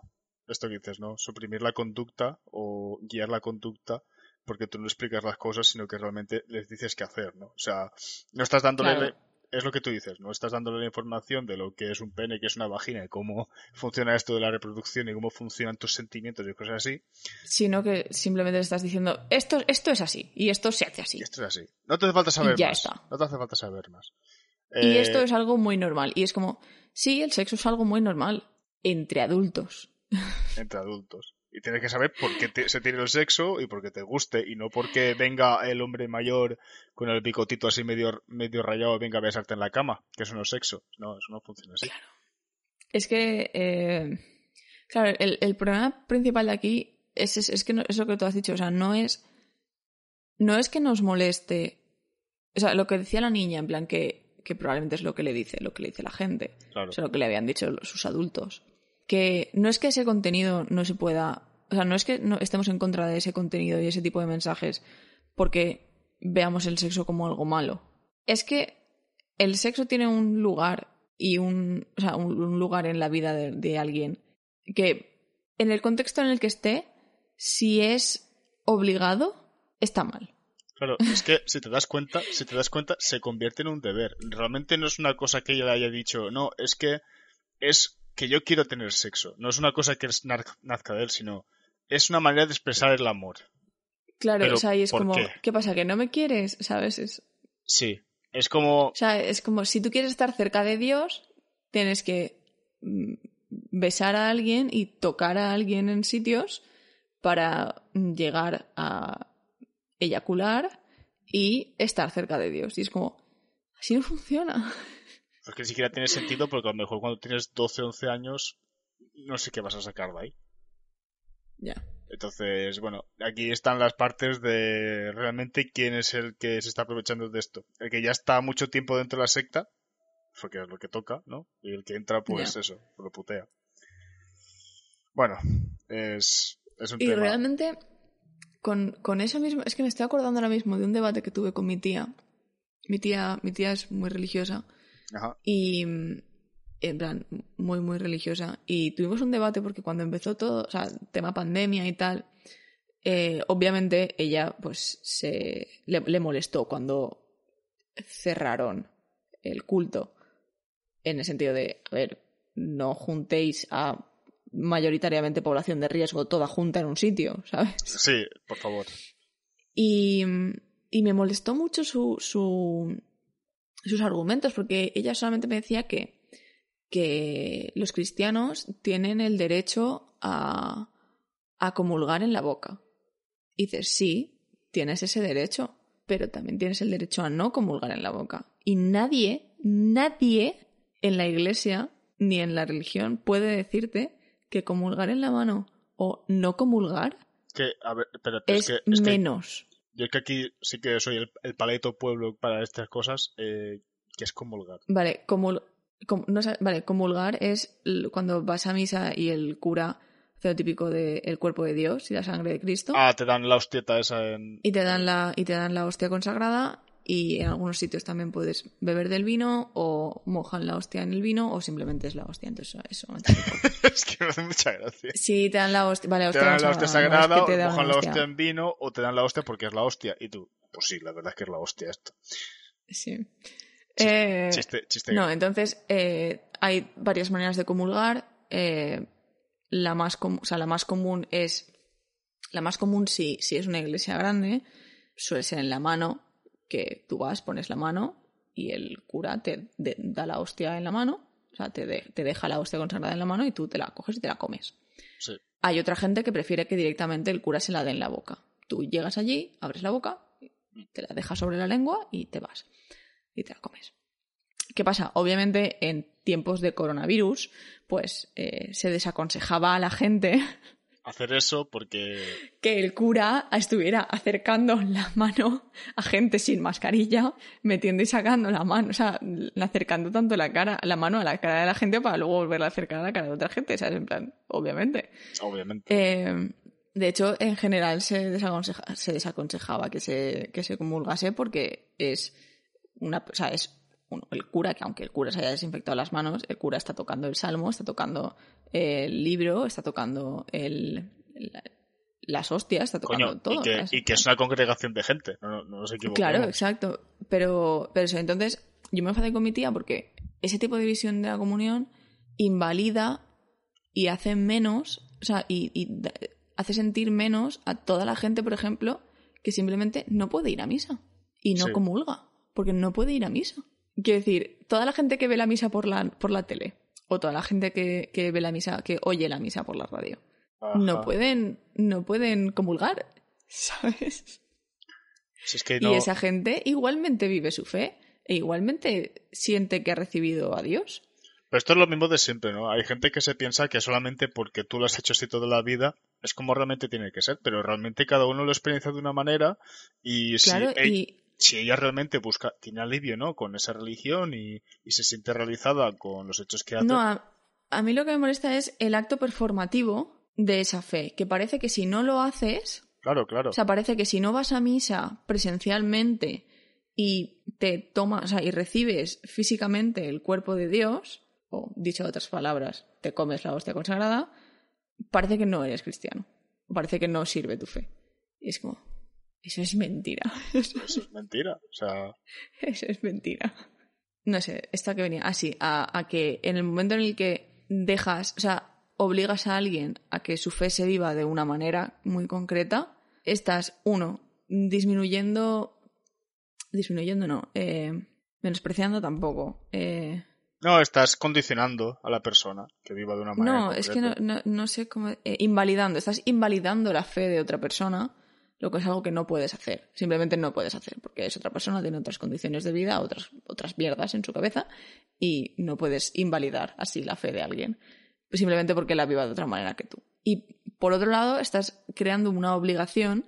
Esto que dices, ¿no? Suprimir la conducta o guiar la conducta porque tú no explicas las cosas, sino que realmente les dices qué hacer, ¿no? O sea, no estás dándole... Claro. Es lo que tú dices, no estás dándole la información de lo que es un pene, que es una vagina, y cómo funciona esto de la reproducción y cómo funcionan tus sentimientos y cosas así. sino que simplemente le estás diciendo, esto, esto es así, y esto se hace así. Y esto es así. No te hace falta saber ya más. está. No te hace falta saber más. Y Eh, esto es algo muy normal. Y es como, sí, el sexo es algo muy normal. Entre adultos. entre adultos. Y tienes que saber por qué te- se tiene el sexo y por qué te guste, y no porque venga el hombre mayor con el picotito así medio, medio rayado venga a besarte en la cama, que eso no es sexo. No, eso no funciona así. Es que, eh, claro, el, el problema principal de aquí es, es, es que no- es lo que tú has dicho. O sea, no es, no es que nos moleste O sea, lo que decía la niña, en plan que, que probablemente es lo que le dice, lo que le dice la gente. Claro. O sea, lo que le habían dicho los- sus adultos. Que no es que ese contenido no se pueda. O sea, no es que no estemos en contra de ese contenido y ese tipo de mensajes porque veamos el sexo como algo malo. Es que el sexo tiene un lugar y un, o sea, un, lugar en la vida de, de alguien que en el contexto en el que esté, si es obligado, está mal. Claro, es que si te das cuenta, si te das cuenta, se convierte en un deber. Realmente no es una cosa que ella haya dicho, no, es que es que yo quiero tener sexo. No es una cosa que nazca de él, sino es una manera de expresar el amor. Claro, Pero, o sea, y es ¿por como, qué? qué? pasa? ¿Que no me quieres? ¿Sabes? Es, Sí, es como O sea, es como si tú quieres estar cerca de Dios, tienes que mm, besar a alguien y tocar a alguien en sitios para llegar a eyacular y estar cerca de Dios. Y es como, así no funciona. Es que ni siquiera tiene sentido porque a lo mejor cuando tienes 12, 11 años no sé qué vas a sacar de ahí. Ya. Entonces, bueno, aquí están las partes de realmente quién es el que se está aprovechando de esto. El que ya está mucho tiempo dentro de la secta, porque es lo que toca, ¿no? Y el que entra, pues eso, lo putea. Bueno, es, es un Y tema. realmente, con, con eso mismo, es que me estoy acordando ahora mismo de un debate que tuve con mi tía. Mi tía, mi tía es muy religiosa Ajá. y mm, en plan muy muy religiosa y tuvimos un debate porque cuando empezó todo o sea tema pandemia y tal eh, obviamente ella pues se le, le molestó cuando cerraron el culto en el sentido de a ver no juntéis a mayoritariamente población de riesgo toda junta en un sitio sabes Sí, por favor. y, y me molestó mucho su, su- sus argumentos, porque ella solamente me decía que, que los cristianos tienen el derecho a, a comulgar en la boca. Y dices, sí, tienes ese derecho, pero también tienes el derecho a no comulgar en la boca. Y nadie, nadie en la iglesia ni en la religión puede decirte que comulgar en la mano o no comulgar Que, a ver, espérate, es, es, que, es que menos. Yo es que aquí sí que soy el, el paleto pueblo para estas cosas, eh, que es comulgar. Vale, comul- com- no vale, comulgar es cuando vas a misa y el cura hace lo típico del cuerpo de Dios y la sangre de Cristo Ah, te dan la hostieta esa en... y te dan la y te dan la hostia consagrada y en algunos sitios también puedes beber del vino o mojan la hostia en el vino o simplemente es la hostia, entonces eso. solamente es que me hace mucha gracia. Si te dan la hostia, vale, Te dan la hostia no, sagrada, es que te mojan la hostia en vino, o te dan la hostia porque es la hostia. Y tú, pues sí, la verdad es que es la hostia esto. Sí. Eh, Chiste, chiste. No, entonces eh, hay varias maneras de comulgar. eh, la, más com- o sea, la más común es. La más común, si, si es una iglesia grande, suele ser en la mano, que tú vas, pones la mano y el cura te de- da la hostia en la mano, o sea, te, de- te deja la hostia consagrada en la mano y tú te la coges y te la comes. Sí. Hay otra gente que prefiere que directamente el cura se la dé en la boca. Tú llegas allí, abres la boca, te la dejas sobre la lengua y te vas. Y te la comes. ¿Qué pasa? Obviamente en tiempos de coronavirus, pues eh, se desaconsejaba a la gente Hacer eso porque... que el cura estuviera acercando la mano a gente sin mascarilla, metiendo y sacando la mano, o sea, acercando tanto la cara, la mano a la cara de la gente para luego volverla a acercar a la cara de otra gente, ¿sabes? En plan, obviamente. Obviamente. Eh, de hecho, en general se, desaconseja- se desaconsejaba que se, que se comulgase porque es una, o sea, es el cura, que aunque el cura se haya desinfectado las manos, el cura está tocando el salmo, está tocando el libro, está tocando el, la- las hostias, está tocando Coño, todo. y, que, ¿sabes? y que es una congregación de gente. No, no, no nos equivoquemos. Claro, exacto. Pero, pero eso, entonces yo me enfadé con mi tía porque ese tipo de visión de la comunión invalida y hace menos, o sea, y, hace sentir menos a toda la gente, por ejemplo, que simplemente no puede ir a misa y no Sí. comulga, porque no puede ir a misa. Quiero decir, toda la gente que ve la misa por la, por la tele, o toda la gente que, que ve la misa, que oye la misa por la radio, Ajá. no pueden, no pueden comulgar, ¿sabes? Si es que no... Y esa gente igualmente vive su fe e igualmente siente que ha recibido a Dios. Pero esto es lo mismo de siempre, ¿no? Hay gente que se piensa que solamente porque tú lo has hecho así toda la vida es como realmente tiene que ser, pero realmente cada uno lo experiencia de una manera y si Claro, ey, y, si ella realmente busca, tiene alivio, ¿no? Con esa religión y, y se siente realizada con los hechos que hace. No, a, a mí lo que me molesta es el acto performativo de esa fe, que parece que si no lo haces, Claro, claro. o sea, parece que si no vas a misa presencialmente y te tomas, o sea, y recibes físicamente el cuerpo de Dios, o dicho de otras palabras, te comes la hostia consagrada, parece que no eres cristiano. Parece que no sirve tu fe. Y es como, eso es mentira. Eso es mentira. O sea, Eso es mentira. No sé, esta que venía así, a, a que en el momento en el que dejas, o sea, obligas a alguien a que su fe se viva de una manera muy concreta, estás, uno, disminuyendo, disminuyendo no, eh, menospreciando tampoco. eh, no, estás condicionando a la persona que viva de una manera. no, es que no, no, no sé cómo. eh, invalidando, estás invalidando la fe de otra persona, lo que es algo que no puedes hacer. Simplemente no puedes hacer, porque es otra persona, tiene otras condiciones de vida, otras, otras mierdas en su cabeza, y no puedes invalidar así la fe de alguien, simplemente porque la viva de otra manera que tú. Y por otro lado, estás creando una obligación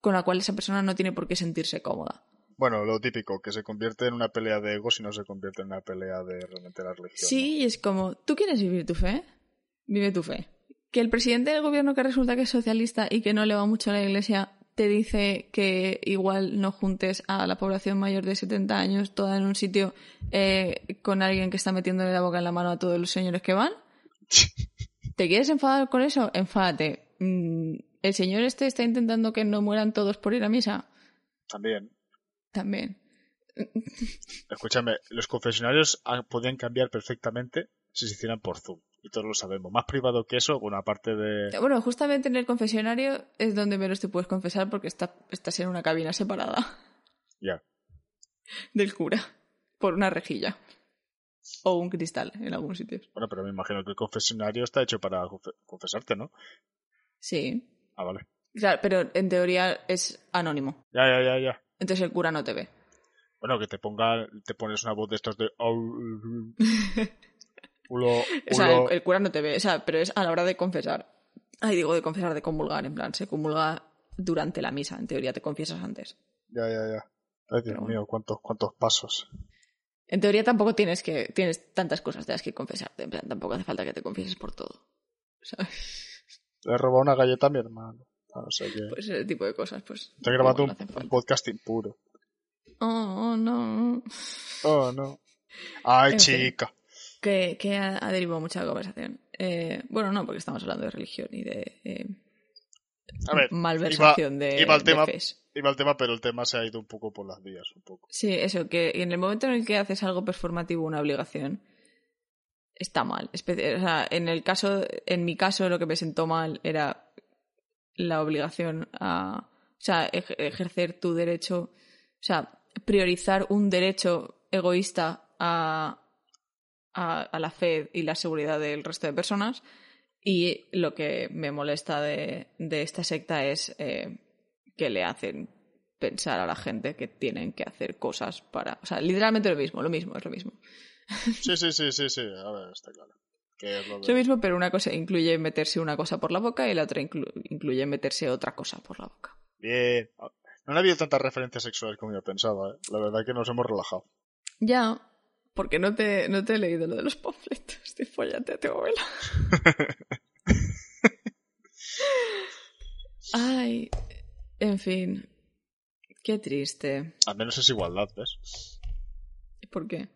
con la cual esa persona no tiene por qué sentirse cómoda. Bueno, lo típico, que se convierte en una pelea de egos y no se convierte en una pelea de realmente la religión. Sí, y es como, ¿tú quieres vivir tu fe? Vive tu fe. Que el presidente del gobierno que resulta que es socialista y que no le va mucho a la iglesia te dice que igual no juntes a la población mayor de 70 años toda en un sitio eh, con alguien que está metiéndole la boca en la mano a todos los señores que van. ¿Te quieres enfadar con eso? Enfádate. Mm, ¿El señor este está intentando que no mueran todos por ir a misa? También. También. Escúchame, los confesionarios ah, podían cambiar perfectamente si se hicieran por Zoom. Y todos lo sabemos. Más privado que eso, bueno, aparte de... Bueno, justamente en el confesionario es donde menos te puedes confesar porque está, estás en una cabina separada Ya. del cura por una rejilla o un cristal en algunos sitios. Bueno, pero me imagino que el confesionario está hecho para confe- confesarte, ¿no? Sí, Ah, vale. claro, pero en teoría es anónimo. Ya, ya, ya, ya. Entonces el cura no te ve. Bueno, que te ponga, te pones una voz de estos de... Ulo, O sea, el, el cura no te ve, o sea, pero es a la hora de confesar. Ay, digo de confesar, de comulgar, en plan, se comulga durante la misa, en teoría te confiesas antes. Ya, ya, ya. Ay, Dios Pero mío, cuántos, cuántos pasos. En teoría tampoco tienes que tienes tantas cosas de las que confesarte, en plan, tampoco hace falta que te confieses por todo. ¿Sabes? Le he robado una galleta a mi hermano. Ah, No sé qué. Pues ese tipo de cosas, pues. Estoy grabando tampoco un, un falta. podcast impuro. Oh, no. Oh, no. Ay, En fin. Que, que ha, ha derivado mucha conversación. Eh, bueno, no, porque estamos hablando de religión y de eh, A ver, malversación iba- de, iba de tema-. Iba el tema, pero el tema se ha ido un poco por las vías, un poco. Sí, eso, que en el momento en el que haces algo performativo, una obligación, está mal. Espe- o sea, en el caso, en mi caso, lo que me sentó mal era la obligación a, o sea, ej- ejercer tu derecho, o sea, priorizar un derecho egoísta a, a, a la fe y la seguridad del resto de personas. Y lo que me molesta de, de esta secta es eh, que le hacen pensar a la gente que tienen que hacer cosas para... O sea, literalmente lo mismo, lo mismo, es lo mismo. Sí, sí, sí, sí, sí. A ver, está claro. Es lo de- Es lo mismo, pero una cosa incluye meterse una cosa por la boca y la otra inclu- incluye meterse otra cosa por la boca. Bien. No ha habido tantas referencias sexuales como yo pensaba, ¿eh? La verdad que nos hemos relajado. Ya, porque no te, no te he leído lo de los panfletos de Follate a tu abuela. Ay, en fin, qué triste. Al menos es igualdad, ¿ves? ¿Por qué?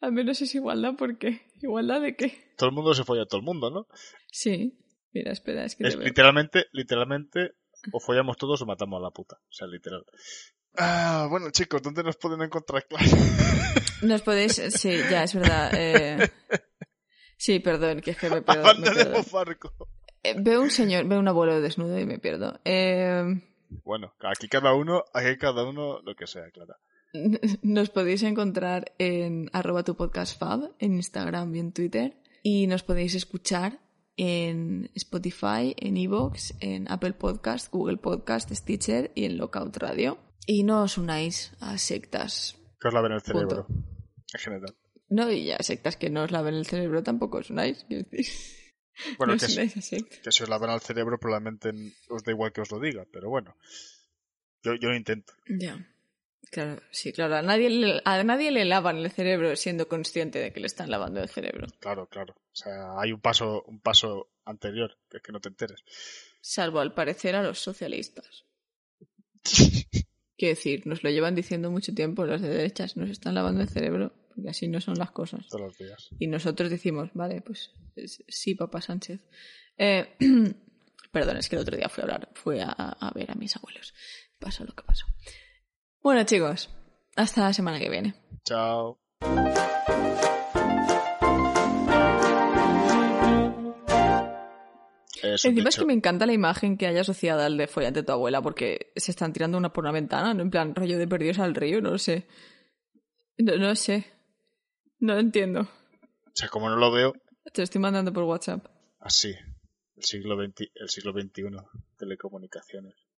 Al menos es igualdad, ¿por qué? ¿Igualdad de qué? Todo el mundo se folla a todo el mundo, ¿no? Sí. Mira, espera, es que te Es veo. literalmente, literalmente, o follamos todos o matamos a la puta. O sea, literal. Ah, bueno, chicos, ¿dónde nos pueden encontrar? Claro. Nos podéis... Sí, ya, es verdad. eh, Sí, perdón, que es que me pierdo. me. Eh, Veo un señor, veo un abuelo desnudo y me pierdo. Eh, Bueno, aquí cada uno, aquí cada uno lo que sea, claro. Nos podéis encontrar en arroba tu podcast fab, en Instagram y en Twitter. Y nos podéis escuchar en Spotify, en Evox, en Apple Podcast, Google Podcast, Stitcher y en Lookout Radio. Y no os unáis a sectas. Que os laven el Punto. cerebro. En general. No, y ya sectas que no os laven el cerebro tampoco os unáis. quiero decir. Bueno, no que, si, a que si os lavan el cerebro probablemente os da igual que os lo diga, pero bueno. Yo, yo lo intento. Ya. Claro, sí, claro. A nadie, le, a nadie le lavan el cerebro siendo consciente de que le están lavando el cerebro. Claro, claro. O sea, hay un paso, un paso anterior, que es que no te enteres. Salvo al parecer a los socialistas. Quiero decir, nos lo llevan diciendo mucho tiempo los de derechas, nos están lavando el cerebro, porque así no son las cosas. Todos los días. Y nosotros decimos, vale, pues es- sí, papá Sánchez. Eh, perdón, es que el otro día fui a hablar, fui a, a ver a mis abuelos. Pasó lo que pasó. Bueno, chicos, hasta la semana que viene. Chao. Es un Encima es que me encanta la imagen que hay asociada al de follante de tu abuela, porque se están tirando una por una ventana, ¿no? En plan, rollo de perdidos al río, no lo sé. No, no sé. No lo entiendo. O sea, como no lo veo, Te lo estoy mandando por WhatsApp. así. El siglo XX, el siglo XXI, telecomunicaciones.